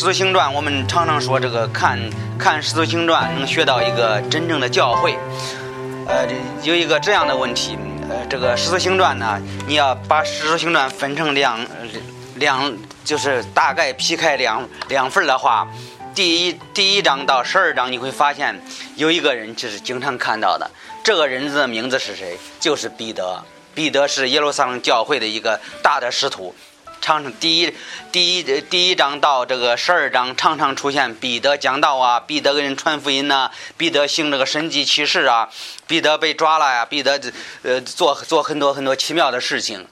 使徒行传》，我们常常说这个看看《使徒行传》能学到一个真正的教诲。呃，有一个这样的问题，呃，这个《使徒行传》呢，你要把《使徒行传》分成两两，就是大概劈开两两份的话，第一第一章到十二章，你会发现有一个人就是经常看到的，这个人的名字是谁？就是彼得。彼得是耶路撒冷教会的一个大的使徒。常常第一第一第一章到这个十二章，常常出现彼得讲道啊，彼得给人传福音呐，彼得行这个神迹奇事啊，彼得被抓了呀，彼得呃做做很多很多奇妙的事情。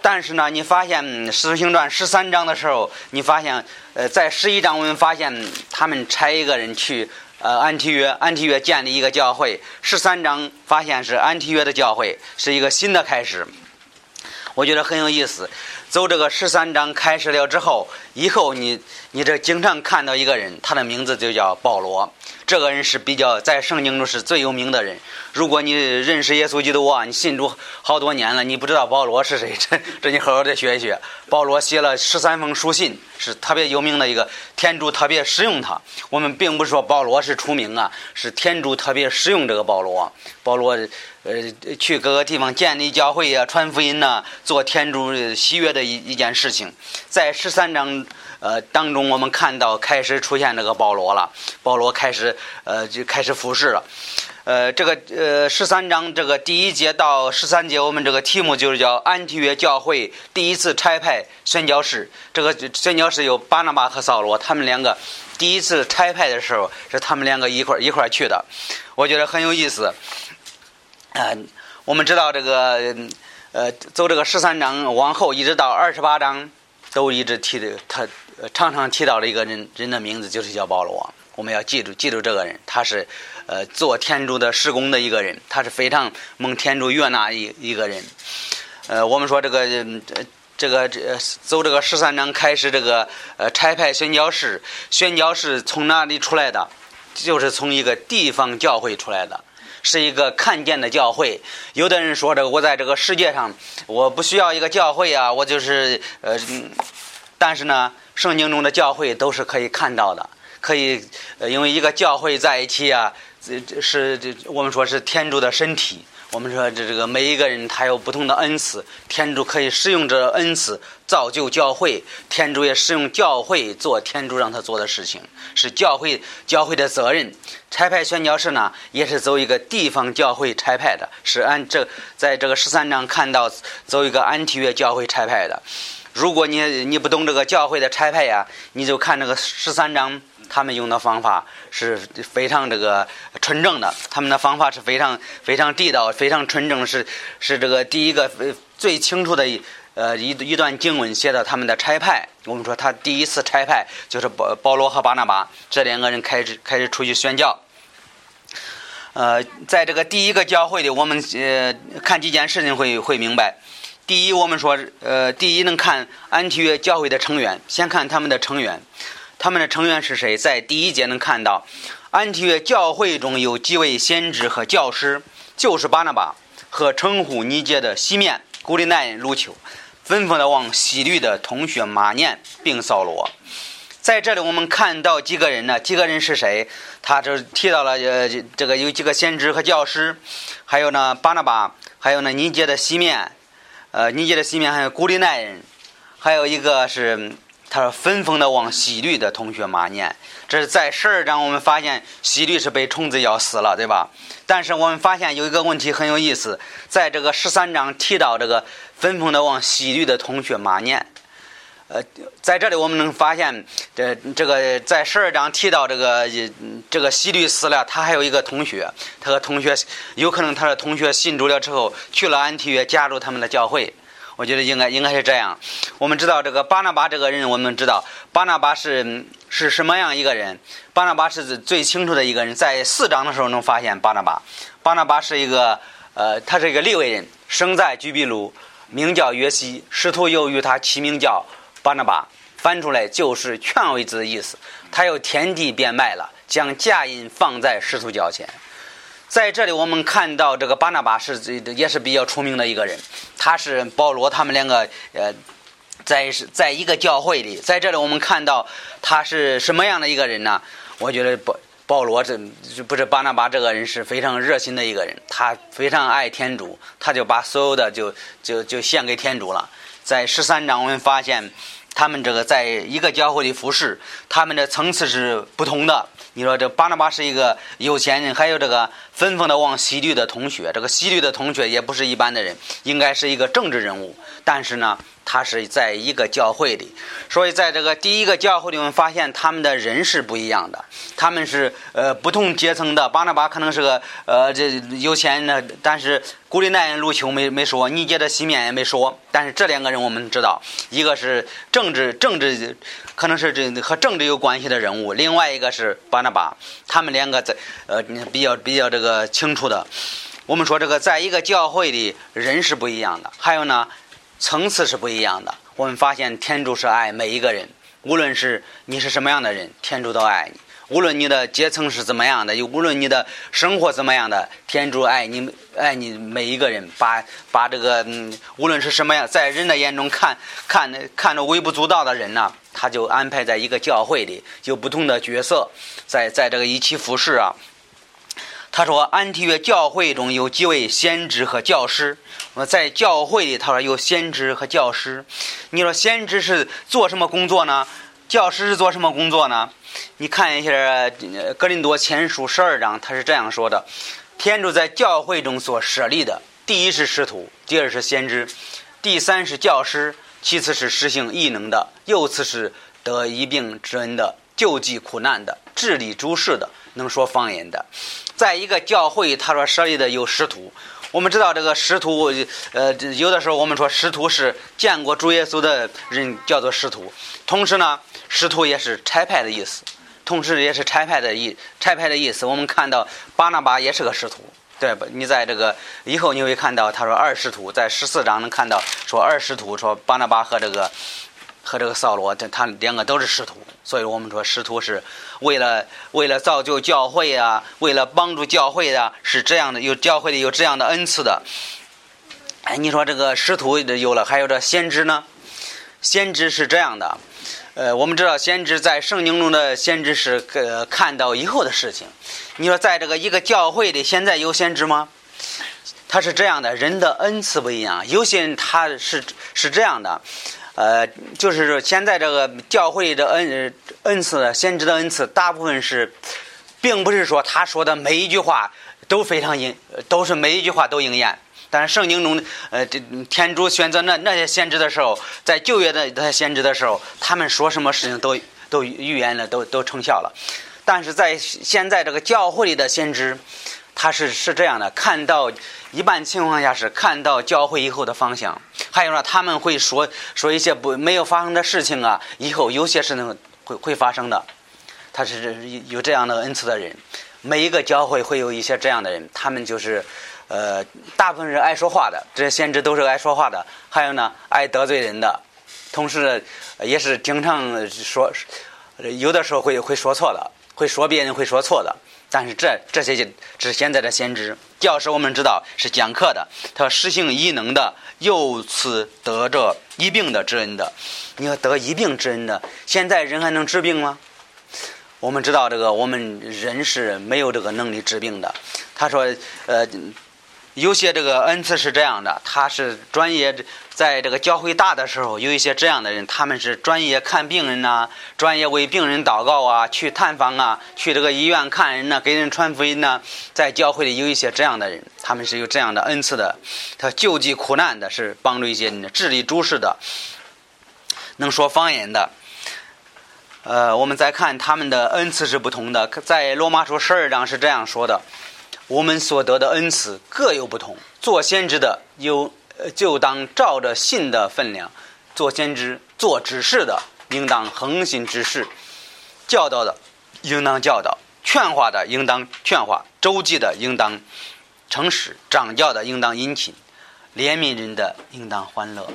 但是呢，你发现《使徒行传》十三章的时候，你发现呃在十一章我们发现他们差一个人去呃安提约，安提约建立一个教会。十三章发现是安提约的教会是一个新的开始，我觉得很有意思。走这个十三章开始了之后，以后你你这经常看到一个人，他的名字就叫保罗。这个人是比较在圣经中是最有名的人。如果你认识耶稣基督啊，你信主好多年了，你不知道保罗是谁，这这你好好的学一学。保罗写了十三封书信，是特别有名的一个天主特别使用他。我们并不是说保罗是出名啊，是天主特别使用这个保罗。保罗。呃，去各个地方建立教会呀，传福音呐，做天主喜悦的一一件事情。在十三章呃当中，我们看到开始出现这个保罗了，保罗开始呃就开始服侍了。呃，这个呃十三章这个第一节到十三节，我们这个题目就是叫安提约教会第一次差派宣教士。这个宣教士有巴拿巴和扫罗，他们两个第一次差派的时候是他们两个一块一块去的，我觉得很有意思。啊，我们知道这个，呃，走这个十三章往后一直到二十八章，都一直提的他常常提到了一个人人的名字，就是叫保罗。我们要记住记住这个人，他是呃做天主的施工的一个人，他是非常蒙天主悦纳一一个人。呃，我们说这个这个这走这个十三章开始，这个呃差派宣教士，宣教士从哪里出来的？就是从一个地方教会出来的。是一个看见的教会。有的人说：“这我在这个世界上，我不需要一个教会啊，我就是呃。”但是呢，圣经中的教会都是可以看到的，可以呃因为一个教会在一起啊，这是这我们说是天主的身体。我们说这这个每一个人他有不同的恩赐，天主可以使用这恩赐造就教会，天主也使用教会做天主让他做的事情，是教会教会的责任。差派宣教士呢，也是走一个地方教会差派的，是按这在这个十三章看到走一个安提约教会差派的。如果你你不懂这个教会的差派呀，你就看这个十三章。他们用的方法是非常这个纯正的，他们的方法是非常非常地道、非常纯正，是是这个第一个最清楚的呃一一段经文写的他们的差派。我们说他第一次差派就是保保罗和巴拿巴这两个人开始开始出去宣教。呃，在这个第一个教会里，我们呃看几件事情会会明白。第一，我们说呃第一能看安提约教会的成员，先看他们的成员。他们的成员是谁？在第一节能看到，安提约教会中有几位先知和教师，就是巴拿巴和称呼尼杰的西面、古利奈人卢丘，纷纷的往西律的同学马念并扫罗。在这里，我们看到几个人呢？几个人是谁？他这提到了呃，这个有几个先知和教师，还有呢巴拿巴，还有呢尼杰的西面，呃尼杰的西面还有古利奈人，还有一个是。他说：“纷纷的往西律的同学马念，这是在十二章，我们发现西律是被虫子咬死了，对吧？但是我们发现有一个问题很有意思，在这个十三章提到这个纷纷的往西律的同学骂念，呃，在这里我们能发现，这这个在十二章提到这个这个西律死了，他还有一个同学，他和同学有可能他的同学信主了之后去了安提约，加入他们的教会。”我觉得应该应该是这样。我们知道这个巴拿巴这个人，我们知道巴拿巴是是什么样一个人？巴拿巴是最清楚的一个人，在四章的时候能发现巴拿巴。巴拿巴是一个呃，他是一个利未人，生在居比路，名叫约西，师徒又与他起名叫巴拿巴，翻出来就是权威子的意思。他有天地变卖了，将嫁银放在师徒脚前。在这里，我们看到这个巴拿巴是也是比较出名的一个人，他是保罗他们两个呃在是在一个教会里，在这里我们看到他是什么样的一个人呢？我觉得不保罗这不是巴拿巴这个人是非常热心的一个人，他非常爱天主，他就把所有的就就就献给天主了。在十三章我们发现，他们这个在一个教会里服侍，他们的层次是不同的。你说这巴拿巴是一个有钱人，还有这个疯疯的往西律的同学，这个西律的同学也不是一般的人，应该是一个政治人物，但是呢。他是在一个教会里，所以在这个第一个教会里，我们发现他们的人是不一样的，他们是呃不同阶层的。巴拿巴可能是个呃这有钱的，但是古利奈人路丘没没说，尼杰的西面也没说。但是这两个人我们知道，一个是政治政治，可能是这和政治有关系的人物，另外一个是巴拿巴，他们两个在呃比较比较这个清楚的。我们说这个在一个教会里人是不一样的，还有呢。层次是不一样的。我们发现天主是爱每一个人，无论是你是什么样的人，天主都爱你。无论你的阶层是怎么样的，又无论你的生活怎么样的，天主爱你，爱你每一个人。把把这个，嗯，无论是什么样，在人的眼中看看看着微不足道的人呢，他就安排在一个教会里，有不同的角色，在在这个一起服侍啊。他说：“安提约教会中有几位先知和教师。我在教会里，他说有先知和教师。你说先知是做什么工作呢？教师是做什么工作呢？你看一下《格林多前书》十二章，他是这样说的：天主在教会中所设立的，第一是师徒，第二是先知，第三是教师，其次是实行异能的，又次是得一病之恩的，救济苦难的，治理诸事的，能说方言的。”在一个教会，他说设立的有师徒。我们知道这个师徒，呃，有的时候我们说师徒是见过主耶稣的人叫做师徒。同时呢，师徒也是差派的意思，同时也是差派的意差派的意思。我们看到巴拿巴也是个师徒，对吧？你在这个以后你会看到，他说二师徒，在十四章能看到说二师徒，说巴拿巴和这个。和这个扫罗，他他两个都是师徒，所以我们说师徒是为了为了造就教会啊，为了帮助教会啊，是这样的，有教会里有这样的恩赐的。哎，你说这个师徒有了，还有这先知呢？先知是这样的，呃，我们知道先知在圣经中的先知是呃看到以后的事情。你说在这个一个教会里，现在有先知吗？他是这样的，人的恩赐不一样，有些人他是是这样的。呃，就是，现在这个教会的恩恩赐，先知的恩赐，大部分是，并不是说他说的每一句话都非常应，都是每一句话都应验。但是圣经中，呃，这天主选择那那些先知的时候，在旧约的那些先知的时候，他们说什么事情都都预言了，都都成效了。但是在现在这个教会里的先知，他是是这样的，看到。一般情况下是看到教会以后的方向，还有呢，他们会说说一些不没有发生的事情啊，以后有些事情会会发生的。他是有这样的恩赐的人，每一个教会会有一些这样的人，他们就是呃，大部分是爱说话的，这些先知都是爱说话的，还有呢，爱得罪人的，同时也是经常说，有的时候会会说错的，会说别人会说错的。但是这这些就只是现在的先知教师，我们知道是讲课的，他实行异能的，由此得着一病的之恩的。你要得一病之恩的，现在人还能治病吗？我们知道这个，我们人是没有这个能力治病的。他说，呃。有些这个恩赐是这样的，他是专业在这个教会大的时候，有一些这样的人，他们是专业看病人呐，专业为病人祷告啊，去探访啊，去这个医院看人呐，给人传福音呐，在教会里有一些这样的人，他们是有这样的恩赐的，他救济苦难的，是帮助一些人治理诸事的，能说方言的。呃，我们再看他们的恩赐是不同的，在罗马书十二章是这样说的。我们所得的恩赐各有不同。做先知的有，就当照着信的分量；做先知、做指示的，应当恒心指示；教导的，应当教导；劝化的，应当劝化；周济的，应当诚实；长教的，应当殷勤；怜悯人的，应当欢乐。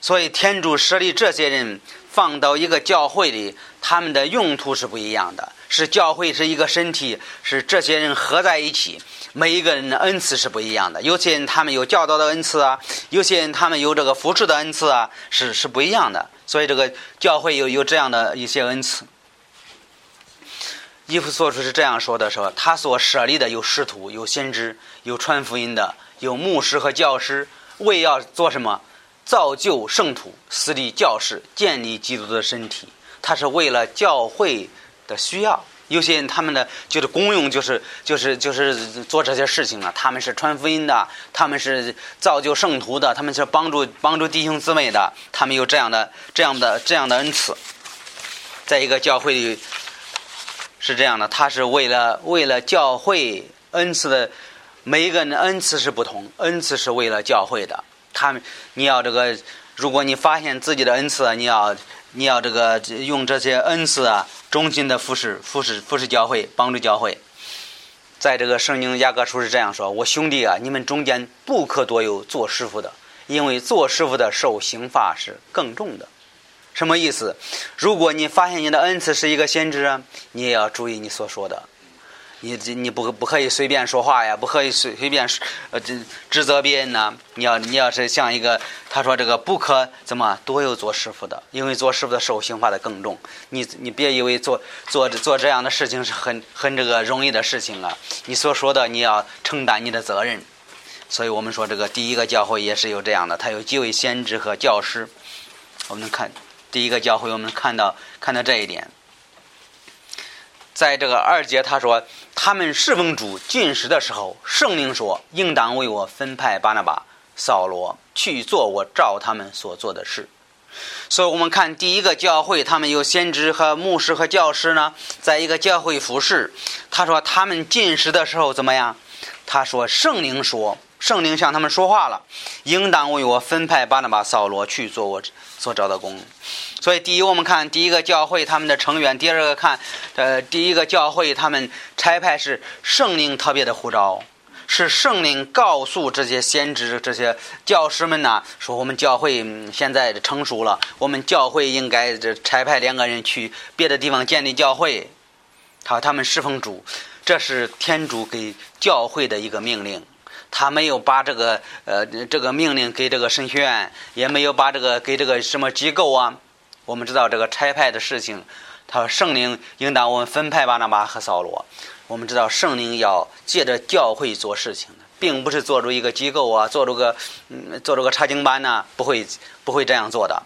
所以，天主设立这些人放到一个教会里。他们的用途是不一样的。是教会是一个身体，是这些人合在一起。每一个人的恩赐是不一样的。有些人他们有教导的恩赐啊，有些人他们有这个服侍的恩赐啊，是是不一样的。所以这个教会有有这样的一些恩赐。伊夫所书是这样说的：说他所设立的有师徒、有先知、有传福音的、有牧师和教师，为要做什么？造就圣徒，私立教士，建立基督的身体。他是为了教会的需要。有些人他们的就是功用，就是就是就是做这些事情了。他们是传福音的，他们是造就圣徒的，他们是帮助帮助弟兄姊妹的。他们有这样的这样的这样的恩赐，在一个教会里是这样的。他是为了为了教会恩赐的每一个人的恩赐是不同，恩赐是为了教会的。他们你要这个，如果你发现自己的恩赐，你要。你要这个用这些恩赐啊，忠心的服侍、服侍、服侍教会，帮助教会。在这个圣经雅各书是这样说：“我兄弟啊，你们中间不可多有做师傅的，因为做师傅的受刑罚是更重的。”什么意思？如果你发现你的恩赐是一个先知，你也要注意你所说的。你这你不不可以随便说话呀，不可以随随便呃指指责别人呐。你要你要是像一个他说这个不可怎么多有做师傅的，因为做师傅的受刑罚的更重。你你别以为做做做这样的事情是很很这个容易的事情啊。你所说的你要承担你的责任。所以我们说这个第一个教会也是有这样的，他有几位先知和教师。我们看第一个教会，我们看到看到这一点。在这个二节，他说他们侍奉主进食的时候，圣灵说应当为我分派巴拿巴、扫罗去做我照他们所做的事。所以，我们看第一个教会，他们有先知和牧师和教师呢，在一个教会服侍。他说他们进食的时候怎么样？他说圣灵说。圣灵向他们说话了，应当为我分派巴拿巴、扫罗去做我所招的工。所以，第一，我们看第一个教会他们的成员；第二个看，呃，第一个教会他们差派是圣灵特别的呼召，是圣灵告诉这些先知、这些教师们呐，说我们教会现在成熟了，我们教会应该这差派两个人去别的地方建立教会，好，他们侍奉主，这是天主给教会的一个命令。他没有把这个呃这个命令给这个神学院，也没有把这个给这个什么机构啊。我们知道这个差派的事情，他说圣灵应当我们分派巴拿巴和扫罗。我们知道圣灵要借着教会做事情的，并不是做出一个机构啊，做出个嗯做出个查经班呐，不会不会这样做的。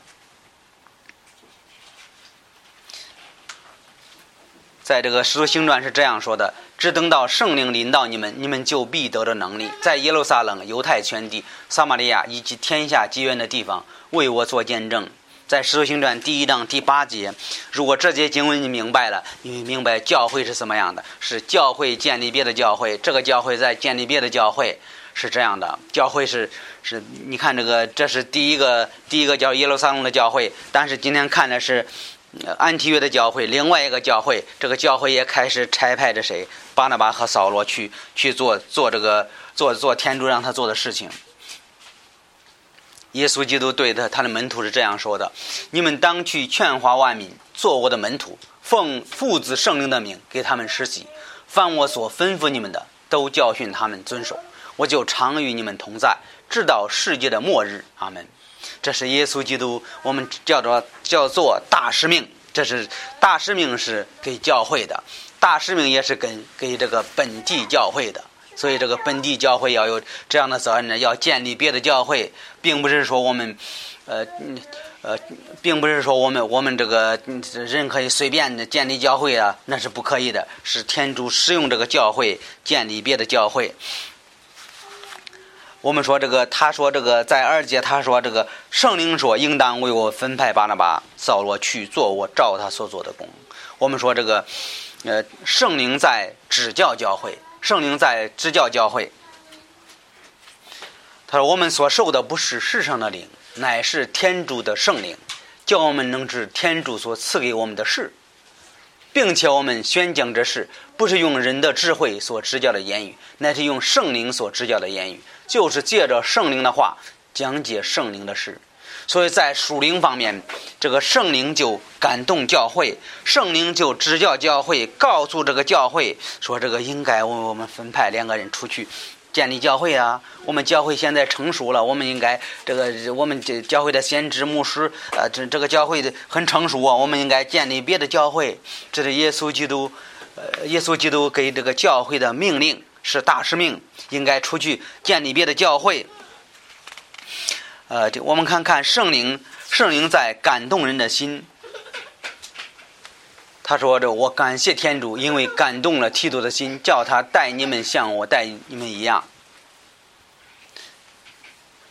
在这个《使徒行传》是这样说的：“只等到圣灵临到你们，你们就必得着能力，在耶路撒冷、犹太全地、撒玛利亚以及天下极远的地方为我做见证。”在《使徒行传》第一章第八节，如果这节经文你明白了，你明白教会是什么样的？是教会建立别的教会，这个教会在建立别的教会，是这样的。教会是是，你看这个，这是第一个第一个叫耶路撒冷的教会，但是今天看的是。安提约的教会，另外一个教会，这个教会也开始差派着谁，巴拿巴和扫罗去去做做这个做做天主让他做的事情。耶稣基督对他他的门徒是这样说的：“你们当去劝化万民，做我的门徒，奉父子圣灵的名给他们施洗，凡我所吩咐你们的，都教训他们遵守。我就常与你们同在，直到世界的末日。”阿门。这是耶稣基督，我们叫做叫做大使命。这是大使命是给教会的，大使命也是跟给这个本地教会的。所以这个本地教会要有这样的责任呢，要建立别的教会，并不是说我们，呃，呃，并不是说我们我们这个人可以随便的建立教会啊，那是不可以的。是天主使用这个教会建立别的教会。我们说这个，他说这个在二节，他说这个圣灵说应当为我分派巴拿巴、扫罗去做我照他所做的工。我们说这个，呃，圣灵在指教教会，圣灵在指教教会。他说我们所受的不是世上的灵，乃是天主的圣灵，叫我们能知天主所赐给我们的事，并且我们宣讲这事，不是用人的智慧所指教的言语，乃是用圣灵所指教的言语。就是借着圣灵的话讲解圣灵的事，所以在属灵方面，这个圣灵就感动教会，圣灵就指教教会，告诉这个教会说：“这个应该为我们分派两个人出去建立教会啊。我们教会现在成熟了，我们应该这个我们这教会的先知牧师，呃，这这个教会的很成熟啊，我们应该建立别的教会。这是耶稣基督，呃，耶稣基督给这个教会的命令是大使命，应该出去建立别的教会。”呃，我们看看圣灵，圣灵在感动人的心。他说：“这我感谢天主，因为感动了提督的心，叫他带你们像我带你们一样。”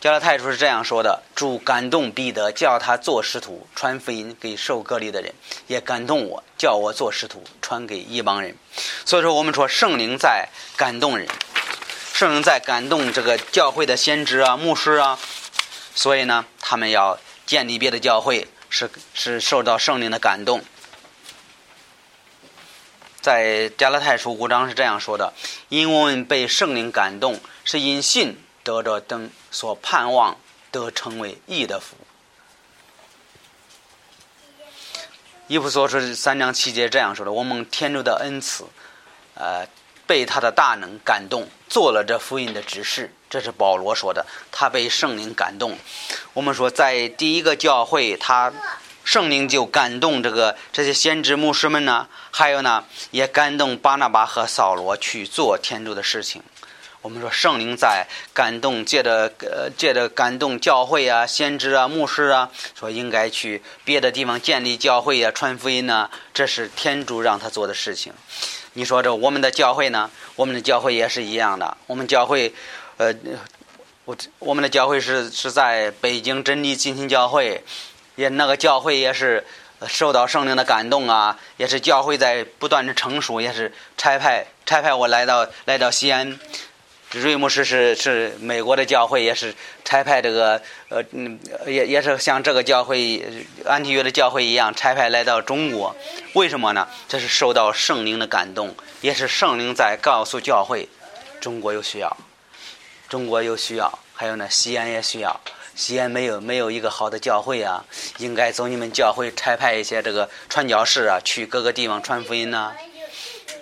加拉太书是这样说的：“主感动彼得，叫他做使徒，传福音给受隔离的人；也感动我，叫我做使徒，传给一帮人。”所以说，我们说圣灵在感动人，圣灵在感动这个教会的先知啊、牧师啊。所以呢，他们要建立别的教会，是是受到圣灵的感动。在加拉太书五章是这样说的：“因我们被圣灵感动，是因信得着灯所盼望得成为义的福。”以弗所书三章七节这样说的：“我们天主的恩赐，呃。”被他的大能感动，做了这福音的指示。这是保罗说的，他被圣灵感动。我们说，在第一个教会，他圣灵就感动这个这些先知牧师们呢，还有呢，也感动巴拿巴和扫罗去做天主的事情。我们说，圣灵在感动，借着呃借着感动教会啊、先知啊、牧师啊，说应该去别的地方建立教会啊、传福音呢，这是天主让他做的事情。你说这我们的教会呢？我们的教会也是一样的。我们教会，呃，我我们的教会是是在北京真理进行教会，也那个教会也是受到圣灵的感动啊，也是教会在不断的成熟，也是差派差派我来到来到西安。瑞姆斯是是美国的教会，也是差派这个呃嗯，也也是像这个教会安提约的教会一样差派来到中国。为什么呢？这是受到圣灵的感动，也是圣灵在告诉教会，中国有需要，中国有需要，还有呢，西安也需要。西安没有没有一个好的教会啊，应该从你们教会差派一些这个传教士啊，去各个地方传福音呢。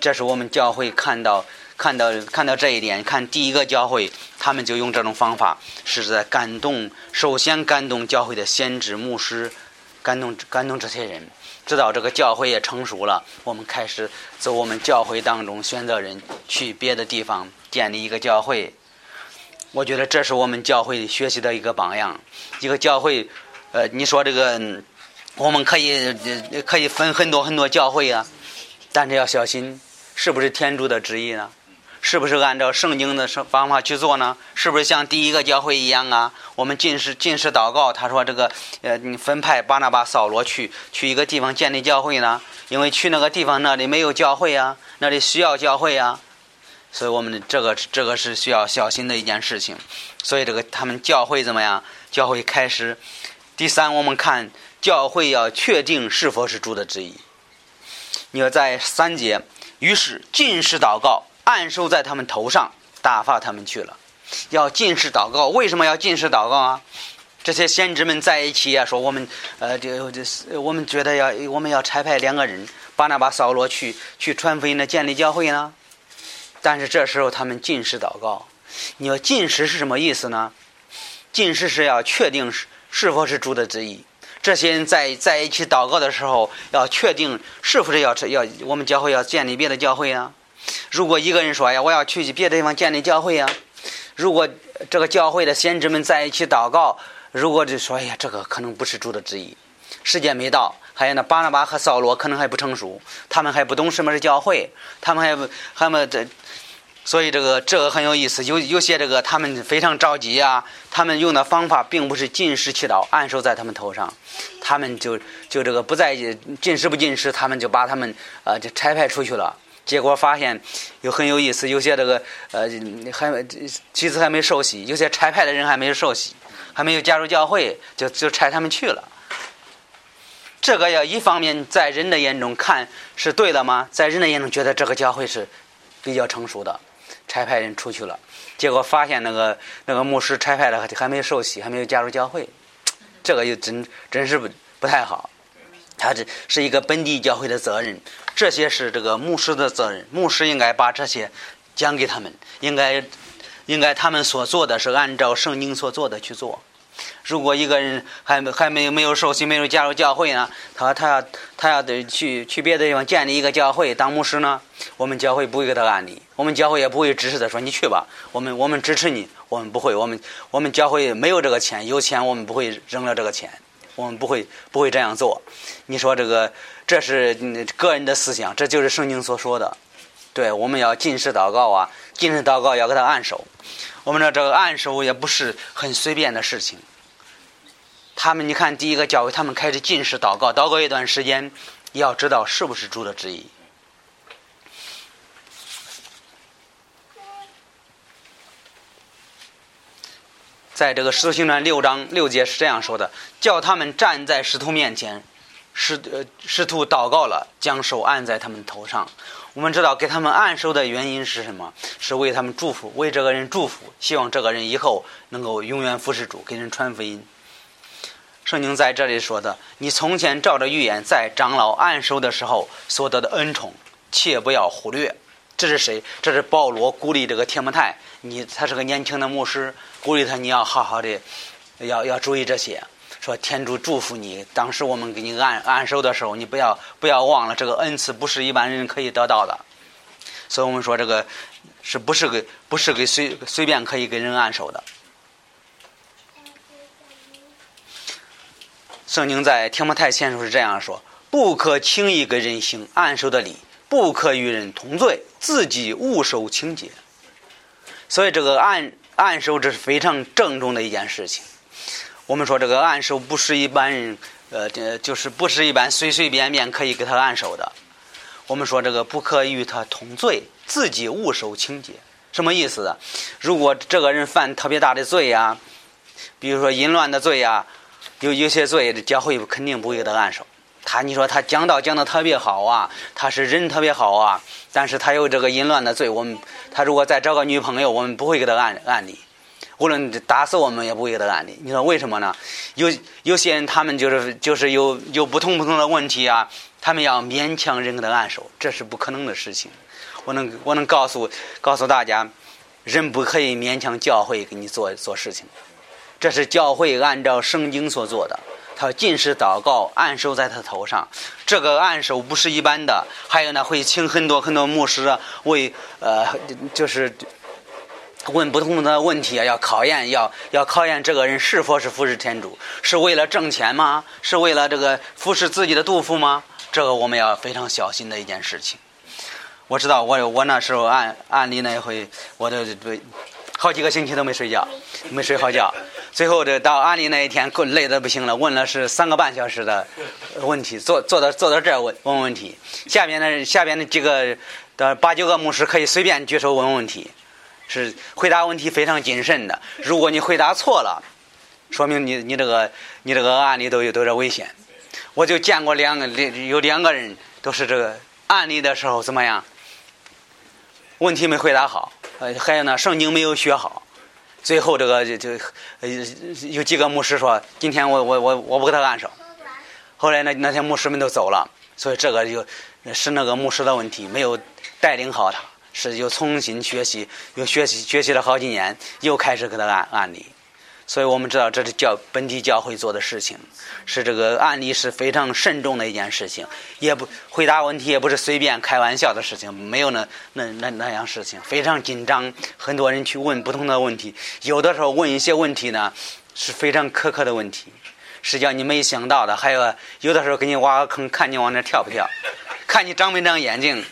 这是我们教会看到。看到看到这一点，看第一个教会，他们就用这种方法，是在感动，首先感动教会的先知牧师，感动感动这些人，直到这个教会也成熟了，我们开始走我们教会当中选择人去别的地方建立一个教会。我觉得这是我们教会学习的一个榜样。一个教会，呃，你说这个，我们可以可以分很多很多教会啊，但是要小心，是不是天主的旨意呢？是不是按照圣经的方法去做呢？是不是像第一个教会一样啊？我们进士进士祷告，他说这个呃，你分派巴拿巴、扫罗去去一个地方建立教会呢？因为去那个地方那里没有教会啊，那里需要教会啊，所以我们这个这个是需要小心的一件事情。所以这个他们教会怎么样？教会开始。第三，我们看教会要确定是否是主的旨意。你要在三节，于是进士祷告。按收在他们头上，打发他们去了。要进士祷告，为什么要进士祷告啊？这些先知们在一起啊，说我们呃，这这我们觉得要我们要差派两个人，把那把扫罗去去传福音的建立教会呢。但是这时候他们进士祷告，你要进士是什么意思呢？进士是要确定是是否是主的旨意。这些人在在一起祷告的时候，要确定是否是要要我们教会要建立别的教会啊。如果一个人说：“呀，我要去别的地方建立教会呀。”如果这个教会的先知们在一起祷告，如果就说：“哎呀，这个可能不是主的旨意，时间没到。”还有那巴拿巴和扫罗可能还不成熟，他们还不懂什么是教会，他们还不还没这，所以这个这个很有意思。有有些这个他们非常着急啊，他们用的方法并不是进食祈祷，按手在他们头上，他们就就这个不在进食不进食，他们就把他们呃就差派出去了。结果发现又很有意思，有些这个呃还其实还没受洗，有些拆派的人还没有受洗，还没有加入教会，就就拆他们去了。这个要一方面在人的眼中看是对的吗？在人的眼中觉得这个教会是比较成熟的，拆派人出去了，结果发现那个那个牧师拆派的还没受洗，还没有加入教会。这个又真真是不不太好。他这是一个本地教会的责任，这些是这个牧师的责任，牧师应该把这些讲给他们，应该应该他们所做的是按照圣经所做的去做。如果一个人还还没有没有受洗，没有加入教会呢，他他要他要得去去别的地方建立一个教会当牧师呢，我们教会不会给他安利，我们教会也不会支持他说你去吧，我们我们支持你，我们不会，我们我们教会没有这个钱，有钱我们不会扔了这个钱，我们不会不会这样做。你说这个这是个人的思想，这就是圣经所说的，对，我们要进食祷告啊，进食祷告要给他按手。我们的这个按手也不是很随便的事情。他们，你看第一个教会，他们开始进食祷告，祷告一段时间，要知道是不是主的旨意。在这个使徒行传六章六节是这样说的：叫他们站在使徒面前，使呃使徒祷告了，将手按在他们头上。我们知道给他们按手的原因是什么？是为他们祝福，为这个人祝福，希望这个人以后能够永远服侍主，给人传福音。圣经在这里说的：“你从前照着预言，在长老按手的时候所得的恩宠，切不要忽略。”这是谁？这是保罗鼓励这个天摩太，你他是个年轻的牧师，鼓励他你要好好的，要要注意这些。说天主祝福你，当时我们给你按按手的时候，你不要不要忘了这个恩赐不是一般人可以得到的，所以我们说这个是不是给不是给随随便可以给人按手的。圣经在天摩太前书是这样说：不可轻易给人行按手的礼，不可与人同罪，自己勿受清洁。所以这个按按手这是非常郑重的一件事情。我们说这个按手不是一般人，呃，就是不是一般随随便便可以给他按手的。我们说这个不可与他同罪，自己勿受清洁，什么意思？如果这个人犯特别大的罪呀，比如说淫乱的罪呀，有有些罪，教会肯定不会给他按手。他你说他讲道讲的特别好啊，他是人特别好啊，但是他有这个淫乱的罪，我们他如果再找个女朋友，我们不会给他按按理。无论打死我们也不会给他案例。你说为什么呢？有有些人他们就是就是有有不同不同的问题啊，他们要勉强人给他按手，这是不可能的事情。我能我能告诉告诉大家，人不可以勉强教会给你做做事情，这是教会按照圣经所做的。他尽是祷告，按手在他头上，这个按手不是一般的。还有呢，会请很多很多牧师为呃就是。问不同的问题啊，要考验，要要考验这个人是否是服侍天主，是为了挣钱吗？是为了这个服侍自己的肚腹吗？这个我们要非常小心的一件事情。我知道，我我那时候案案例那一回，我都好几个星期都没睡觉，没睡好觉。最后这到案例那一天，够累的不行了，问了是三个半小时的问题，坐坐到坐到这儿问问问题。下边的下边的几个的八九个牧师可以随便举手问问题。是回答问题非常谨慎的。如果你回答错了，说明你你这个你这个案例都有都是危险。我就见过两个有两个人都是这个案例的时候怎么样？问题没回答好，呃，还有呢，圣经没有学好。最后这个就就呃有几个牧师说：“今天我我我我不给他按手。”后来那那天牧师们都走了，所以这个就是那个牧师的问题，没有带领好他。是又重新学习，又学习学习了好几年，又开始给他按按礼，所以我们知道这是教本地教会做的事情，是这个案例是非常慎重的一件事情，也不回答问题也不是随便开玩笑的事情，没有那那那那样事情，非常紧张，很多人去问不同的问题，有的时候问一些问题呢是非常苛刻的问题，是叫你没想到的，还有有的时候给你挖个坑，看你往那跳不跳，看你长没长眼睛。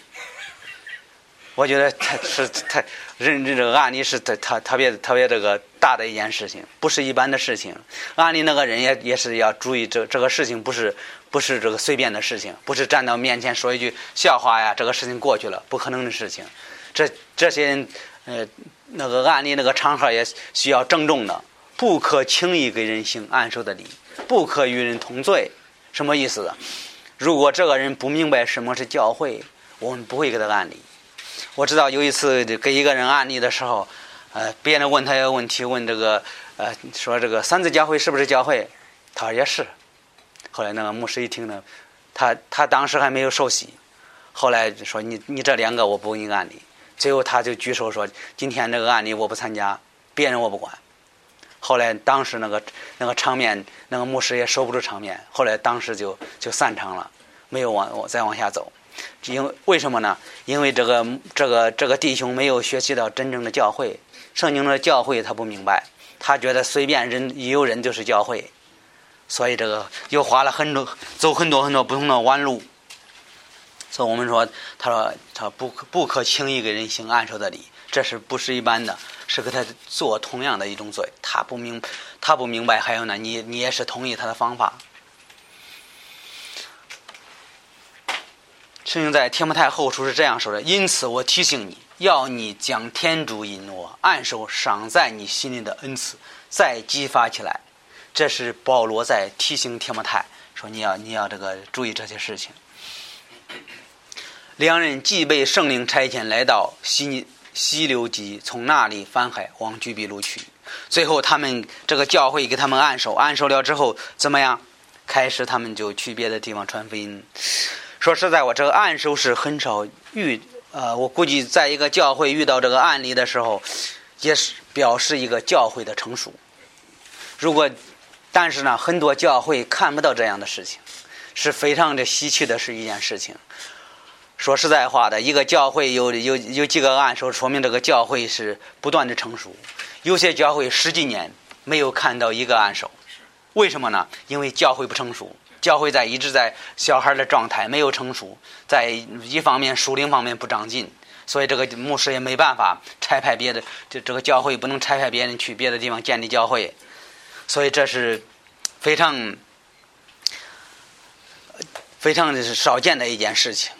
我觉得他是他认这个案例是特特特别特别这个大的一件事情，不是一般的事情。案例那个人也也是要注意，这这个事情不是不是这个随便的事情，不是站到面前说一句笑话呀，这个事情过去了，不可能的事情。这这些人呃那个案例那个场合也需要郑重的，不可轻易给人行按手的礼，不可与人同罪。什么意思？如果这个人不明白什么是教会，我们不会给他案例。我知道有一次给一个人案例的时候，呃，别人问他一个问题，问这个，呃，说这个三次教会是不是教会？他说也是。后来那个牧师一听呢，他他当时还没有受洗，后来说你你这两个我不给你案例，最后他就举手说今天这个案例我不参加，别人我不管。后来当时那个那个场面，那个牧师也守不住场面，后来当时就就散场了，没有往再往下走。因为为什么呢？因为这个这个这个弟兄没有学习到真正的教会，圣经的教会他不明白，他觉得随便人有人就是教会。所以这个又花了很多，走很多很多不同的弯路。所以我们说，他说他不可不可轻易给人行暗手的礼，这是不是一般的？是给他做同样的一种罪。他不明他不明白，还有呢，你你也是同意他的方法。圣经在天目太后处是这样说的：因此我提醒你，要你将天主引我暗手赏在你心里的恩赐再激发起来。这是保罗在提醒提摩太说：“你要你要这个注意这些事情。”两人既被圣灵差遣来到西西流基，从那里返海往居比路去。最后，他们这个教会给他们按手，按手了之后怎么样？开始他们就去别的地方传福音。说实在，我这个按手是很少遇，呃，我估计在一个教会遇到这个案例的时候，也是表示一个教会的成熟。如果但是呢，很多教会看不到这样的事情，是非常的稀奇的是一件事情。说实在话的，一个教会有有有几个案手，说明这个教会是不断的成熟。有些教会十几年没有看到一个案手，为什么呢？因为教会不成熟，教会在一直在小孩的状态，没有成熟，在一方面属灵方面不长进，所以这个牧师也没办法差派别的，这这个教会不能差派别人去别的地方建立教会。所以这是非常非常的是少见的一件事情，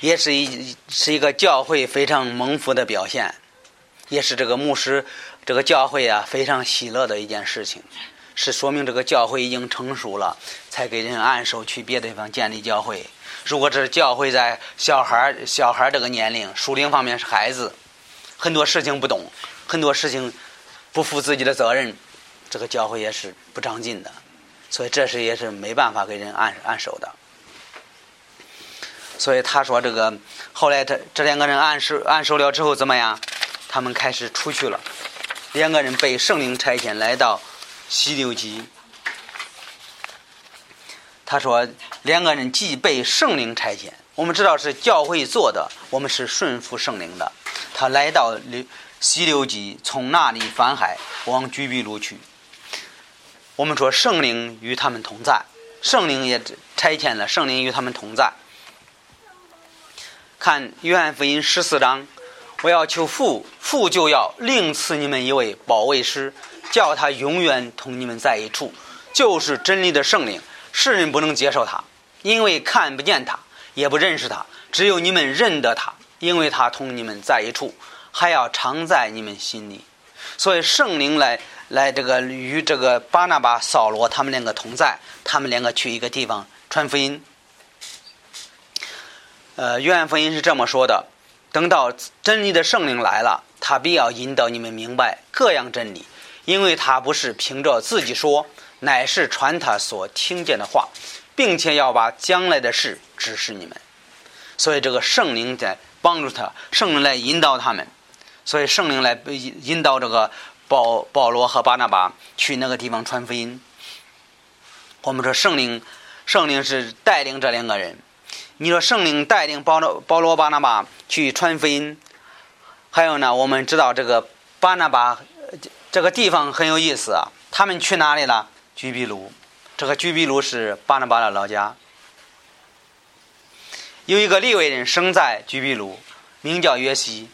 也是一是一个教会非常蒙福的表现，也是这个牧师这个教会啊非常喜乐的一件事情，是说明这个教会已经成熟了，才给人按手去别的地方建立教会。如果这是教会在小孩小孩这个年龄，属灵方面是孩子，很多事情不懂，很多事情不负自己的责任。这个教会也是不长进的，所以这是也是没办法给人按按手的。所以他说这个后来这这两个人按手按手了之后怎么样？他们开始出去了。两个人被圣灵差遣来到西流基。他说两个人既被圣灵差遣，我们知道是教会做的，我们是顺服圣灵的。他来到西流基，从那里返海往居比路去。我们说圣灵与他们同在，圣灵也差遣了，圣灵与他们同在。看约翰福音十四章，我要求父，父就要另赐你们一位保卫师，叫他永远同你们在一处，就是真理的圣灵。世人不能接受他，因为看不见他，也不认识他，只有你们认得他，因为他同你们在一处，还要常在你们心里。所以圣灵来。来，这个与这个巴拿巴、扫罗他们两个同在，他们两个去一个地方传福音。呃，约翰福音是这么说的：等到真理的圣灵来了，他必要引导你们明白各样真理，因为他不是凭着自己说，乃是传他所听见的话，并且要把将来的事指示你们。所以这个圣灵在帮助他，圣灵来引导他们，所以圣灵来引引导这个。保保罗和巴拿巴去那个地方传福音。我们说圣灵，圣灵是带领这两个人。你说圣灵带领保罗、保罗、巴拿巴去传福音，还有呢？我们知道这个巴拿巴这个地方很有意思啊。他们去哪里了？居比卢。这个居比卢是巴拿巴的老家。有一个利未人生在居比卢，名叫约西，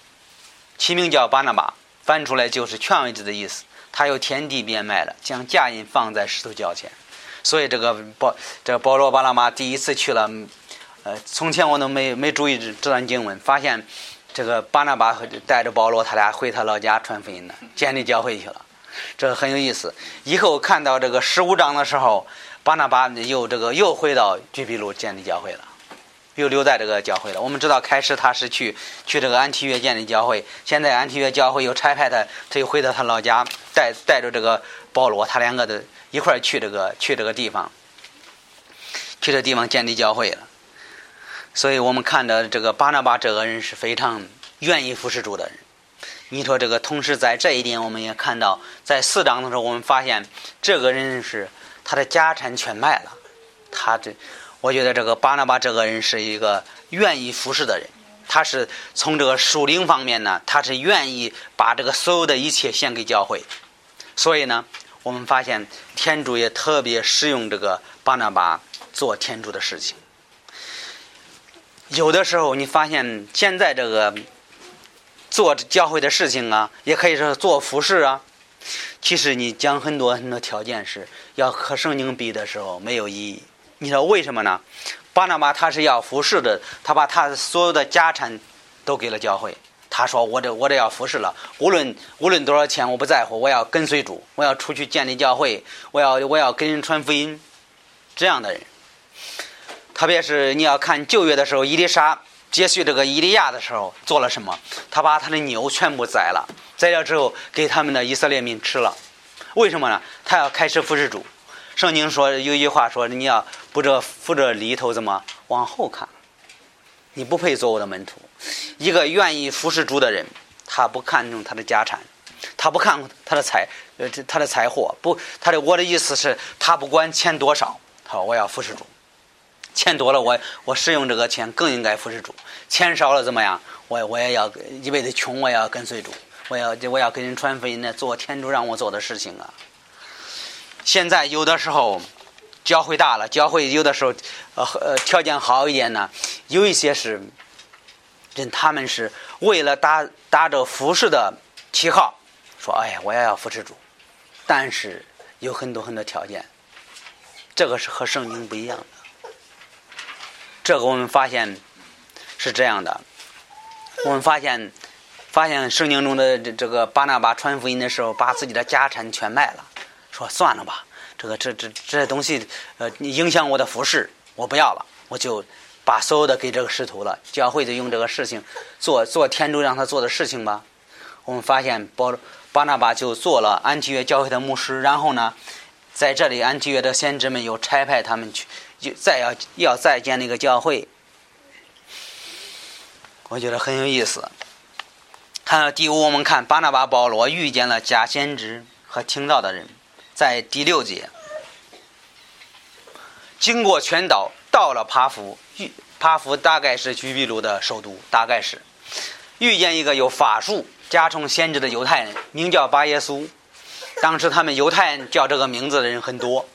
其名叫巴拿巴。翻出来就是权位者的意思。他有天地变卖了，将嫁印放在石头脚前。所以这个保这个保罗巴拿马第一次去了，呃，从前我都没没注意这段经文，发现这个巴拿巴带着保罗，他俩回他老家传福音呢，建立教会去了。这很有意思。以后看到这个十五章的时候，巴拿巴又这个又回到居比路建立教会了。又留在这个教会了。我们知道，开始他是去去这个安提约建立教会，现在安提约教会又差派他，他又回到他老家，带带着这个保罗，他两个的一块去这个去这个地方，去这地方建立教会了。所以我们看到这个巴拿巴这个人是非常愿意服侍主的人。你说这个，同时在这一点，我们也看到，在四章的时候，我们发现这个人是他的家产全卖了。他这，我觉得这个巴拿巴这个人是一个愿意服侍的人。他是从这个属灵方面呢，他是愿意把这个所有的一切献给教会。所以呢，我们发现天主也特别使用这个巴拿巴做天主的事情。有的时候，你发现现在这个。做教会的事情啊，也可以说做服饰啊。其实你讲很多很多条件是要和圣经比的时候没有意义。你说为什么呢？巴拿巴他是要服侍的，他把他所有的家产都给了教会。他说：“我这我这要服侍了，无论无论多少钱我不在乎，我要跟随主，我要出去建立教会，我要我要跟人传福音。”这样的人，特别是你要看旧约的时候，伊丽莎。接续这个伊利亚的时候做了什么？他把他的牛全部宰了，宰了之后给他们的以色列民吃了。为什么呢？他要开始服侍主。圣经说有一句话说：“你要不着扶着里头怎么往后看？你不配做我的门徒。”一个愿意服侍主的人，他不看重他的家产，他不看他的财呃他的财货，不他的我的意思是，他不管钱多少，好，我要服侍主。钱多了，我我使用这个钱更应该服侍主；钱少了怎么样？我我也要一辈子穷，我也要跟随主，我要我要给人传福音呢，做天主让我做的事情啊。现在有的时候教会大了，教会有的时候呃呃条件好一点呢，有一些是人他们是为了打打着服侍的旗号，说哎呀我也要扶持主，但是有很多很多条件，这个是和圣经不一样的。这个我们发现是这样的，我们发现发现圣经中的这这个巴拿巴传福音的时候，把自己的家产全卖了，说算了吧，这个这这这些东西呃影响我的服饰，我不要了，我就把所有的给这个师徒了，教会就用这个事情做做天主让他做的事情吧。我们发现巴巴拿巴就做了安提约教会的牧师，然后呢，在这里安提约的先知们又差派他们去。就再要要再建那个教会，我觉得很有意思。看到第五，我们看巴拿巴保罗遇见了假先知和听到的人，在第六节，经过全岛到了帕夫，帕夫大概是居比鲁的首都，大概是遇见一个有法术加重先知的犹太人，名叫巴耶稣。当时他们犹太人叫这个名字的人很多。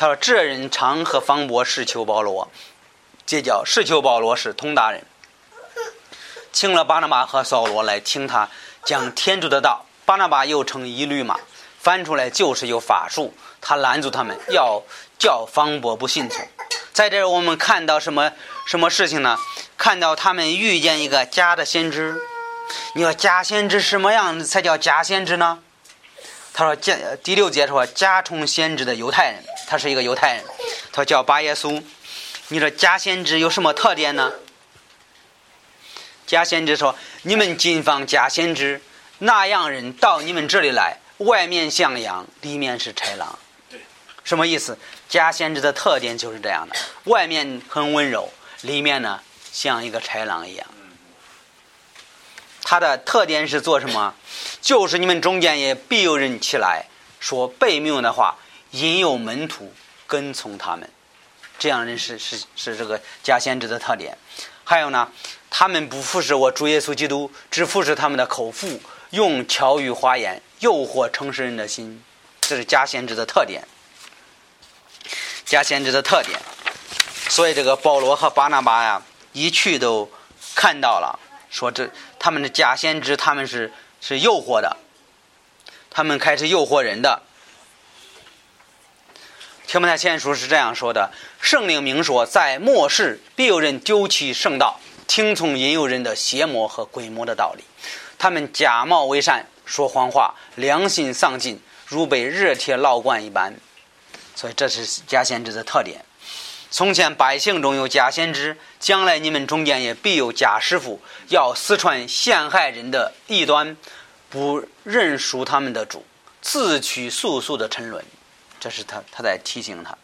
他说：“这人常和方伯是求保罗，这叫是求保罗是通达人，请了巴拿巴和扫罗来听他讲天主的道。巴拿巴又称一律马，翻出来就是有法术。他拦住他们，要叫方伯不信从。在这儿，我们看到什么什么事情呢？看到他们遇见一个假的先知。你说假先知什么样才叫假先知呢？他说：假第六节说假充先知的犹太人。”他是一个犹太人，他叫巴耶稣。你说假先知有什么特点呢？假先知说：“你们谨防假先知，那样人到你们这里来，外面像羊，里面是豺狼。”什么意思？假先知的特点就是这样的，外面很温柔，里面呢像一个豺狼一样。他的特点是做什么？就是你们中间也必有人起来说背谬的话。引诱门徒跟从他们，这样人是是是这个假先知的特点。还有呢，他们不服侍我主耶稣基督，只服侍他们的口腹，用巧语花言诱惑诚实人的心，这是假先知的特点。假先知的特点，所以这个保罗和巴拿巴呀，一去都看到了，说这他们的假先知，他们是是诱惑的，他们开始诱惑人的。《提摩太前书》是这样说的：“圣灵明说，在末世必有人丢弃圣道，听从引诱人的邪魔和鬼魔的道理。他们假冒为善，说谎话，良心丧尽，如被热铁烙惯一般。所以这是假先知的特点。从前百姓中有假先知，将来你们中间也必有假师傅，要私传陷害人的异端，不认输他们的主，自取速速的沉沦。”这是他他在提醒他，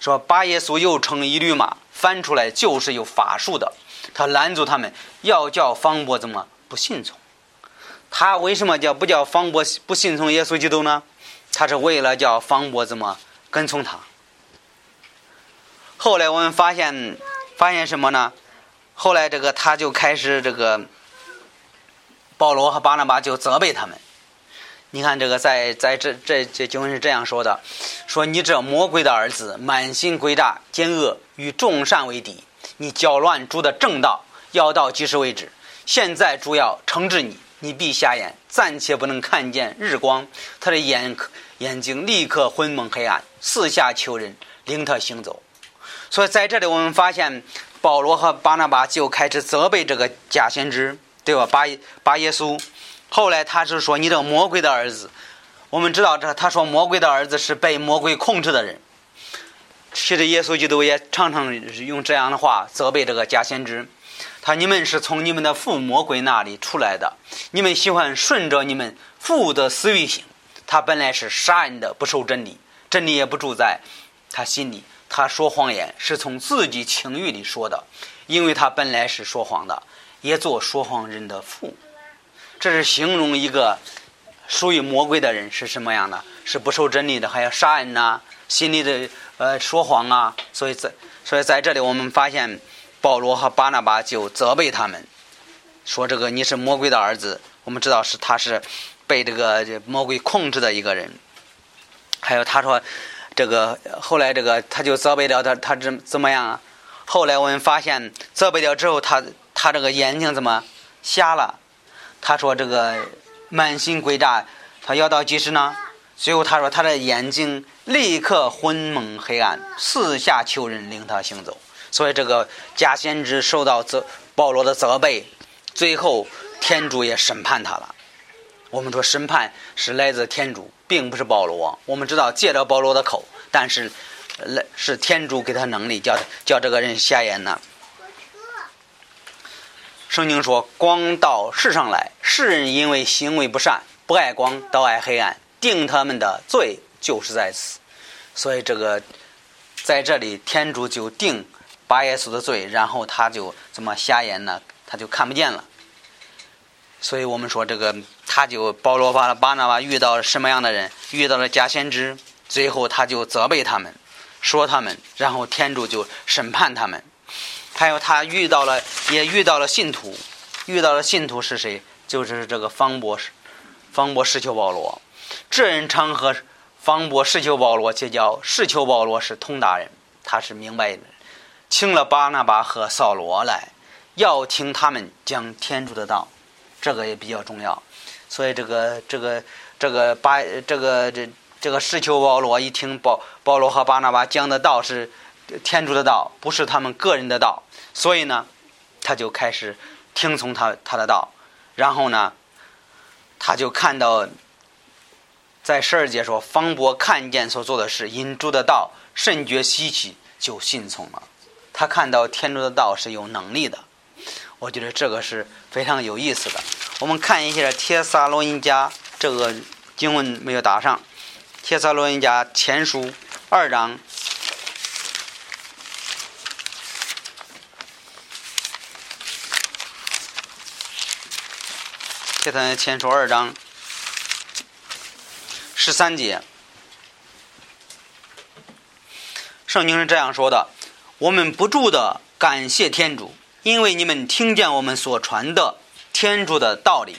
说把耶稣又乘一驴马，翻出来就是有法术的，他拦住他们，要叫方伯怎么不信从？他为什么叫不叫方伯不信从耶稣基督呢？他是为了叫方伯怎么跟从他。后来我们发现，发现什么呢？后来这个他就开始这个，保罗和巴拿巴就责备他们。你看这个在在这这这经文是这样说的：说你这魔鬼的儿子，满心诡诈奸恶，与众善为敌，你搅乱主的正道，要到几时为止？现在主要惩治你，你必瞎眼，暂且不能看见日光，他的眼眼睛立刻昏蒙黑暗，四下求人领他行走。所以在这里，我们发现保罗和巴拿巴就开始责备这个假先知，对吧？巴巴耶稣。后来他是说：“你这魔鬼的儿子。”我们知道，这他说魔鬼的儿子是被魔鬼控制的人。其实耶稣基督也常常用这样的话责备这个假先知。他：“你们是从你们的父魔鬼那里出来的，你们喜欢顺着你们父的私欲行。他本来是杀人的，不受真理，真理也不住在他心里。”他说谎言是从自己情欲里说的，因为他本来是说谎的，也做说谎人的父。这是形容一个属于魔鬼的人是什么样的？是不受真理的，还要杀人呐，心里的呃说谎啊。所以在所以在这里，我们发现保罗和巴拿巴就责备他们，说这个你是魔鬼的儿子。我们知道是他是被这个魔鬼控制的一个人。还有他说。这个后来，这个他就责备了他，他怎怎么样啊？后来我们发现，责备了之后，他他这个眼睛怎么瞎了？他说这个满心诡诈，他要到几时呢？最后他说他的眼睛立刻昏蒙黑暗，四下求人领他行走。所以这个假先知受到责保罗的责备，最后天主也审判他了。我们说审判是来自天主，并不是保罗。我们知道借着保罗的口，但是来是天主给他能力，叫叫这个人瞎眼呢。圣经说：“光到世上来，世人因为行为不善，不爱光，倒爱黑暗，定他们的罪就是在此。”所以这个在这里，天主就定巴耶稣的罪，然后他就怎么瞎眼呢？他就看不见了。所以我们说这个。他就保罗巴巴拿巴遇到了什么样的人？遇到了假先知，最后他就责备他们，说他们，然后天主就审判他们。还有他遇到了，也遇到了信徒，遇到了信徒是谁？就是这个方博士，方博士求保罗。这人常和方博士求保罗结交，士求保罗是通达人，他是明白人，请了巴拿巴和扫罗来，要听他们讲天主的道，这个也比较重要。所以这个这个这个巴这个这这个石求保罗一听保保罗和巴拿巴讲的道是天主的道，不是他们个人的道，所以呢，他就开始听从他他的道，然后呢，他就看到在十二节说方伯看见所做的事，因主的道甚觉稀奇，就信从了。他看到天主的道是有能力的，我觉得这个是非常有意思的。我们看一下《铁撒罗尼迦》这个经文没有打上，《铁撒罗尼迦前书》二章，《铁撒前书》二章。十三节，圣经是这样说的：“我们不住的感谢天主，因为你们听见我们所传的。”天主的道理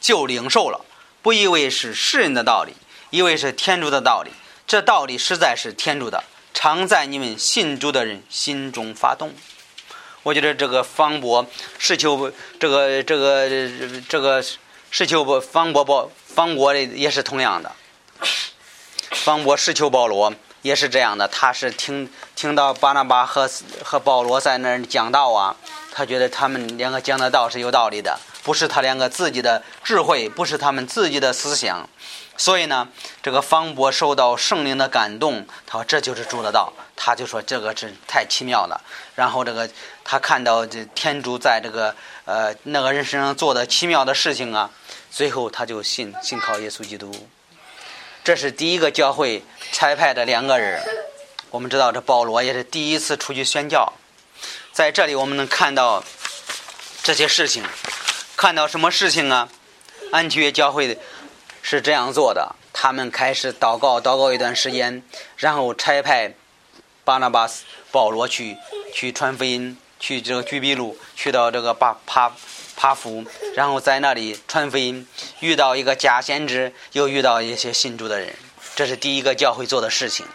就领受了，不以为是世人的道理，以为是天主的道理。这道理实在是天主的，常在你们信主的人心中发动。我觉得这个方伯是求这个这个这个是求方伯保方伯的也是同样的。方伯是求保罗也是这样的，他是听听到巴拿巴和和保罗在那儿讲道啊，他觉得他们两个讲的道是有道理的。不是他两个自己的智慧，不是他们自己的思想，所以呢，这个方博受到圣灵的感动，他说这就是主的道，他就说这个是太奇妙了。然后这个他看到这天主在这个呃那个人身上做的奇妙的事情啊，最后他就信信靠耶稣基督。这是第一个教会差派的两个人。我们知道，这保罗也是第一次出去宣教。在这里，我们能看到这些事情，看到什么事情啊？安提约教会是这样做的：他们开始祷告，祷告一段时间，然后差派巴拿巴斯、保罗去去传福音，去这个居比路，去到这个巴帕帕夫，然后在那里传福音，遇到一个假先知，又遇到一些信主的人。这是第一个教会做的事情。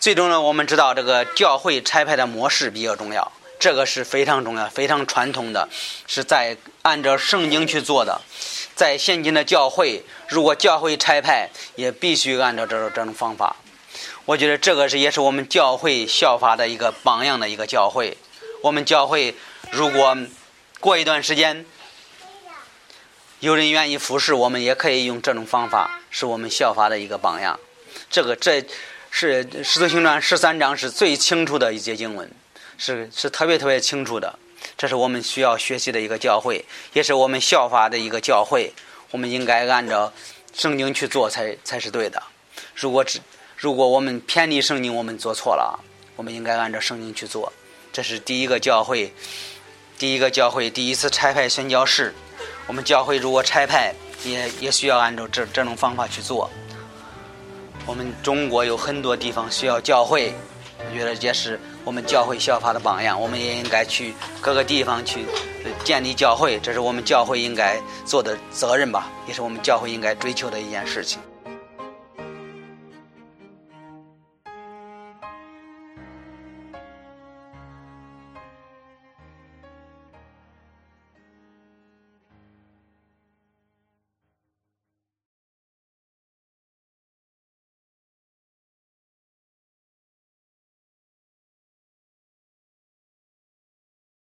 最终呢，我们知道这个教会差派的模式比较重要，这个是非常重要、非常传统的，是在按照圣经去做的。在现今的教会，如果教会差派，也必须按照这种这种方法。我觉得这个是也是我们教会效法的一个榜样的一个教会。我们教会如果过一段时间有人愿意服侍，我们也可以用这种方法，是我们效法的一个榜样。这个这。是《使徒行传》十三章是最清楚的一节经文，是是特别特别清楚的。这是我们需要学习的一个教会，也是我们效法的一个教会。我们应该按照圣经去做才才是对的。如果只如果我们偏离圣经，我们做错了。我们应该按照圣经去做。这是第一个教会，第一个教会第一次拆派宣教士。我们教会如果拆派，也也需要按照这这种方法去做。我们中国有很多地方需要教会，我觉得也是我们教会效法的榜样。我们也应该去各个地方去建立教会，这是我们教会应该做的责任吧，也是我们教会应该追求的一件事情。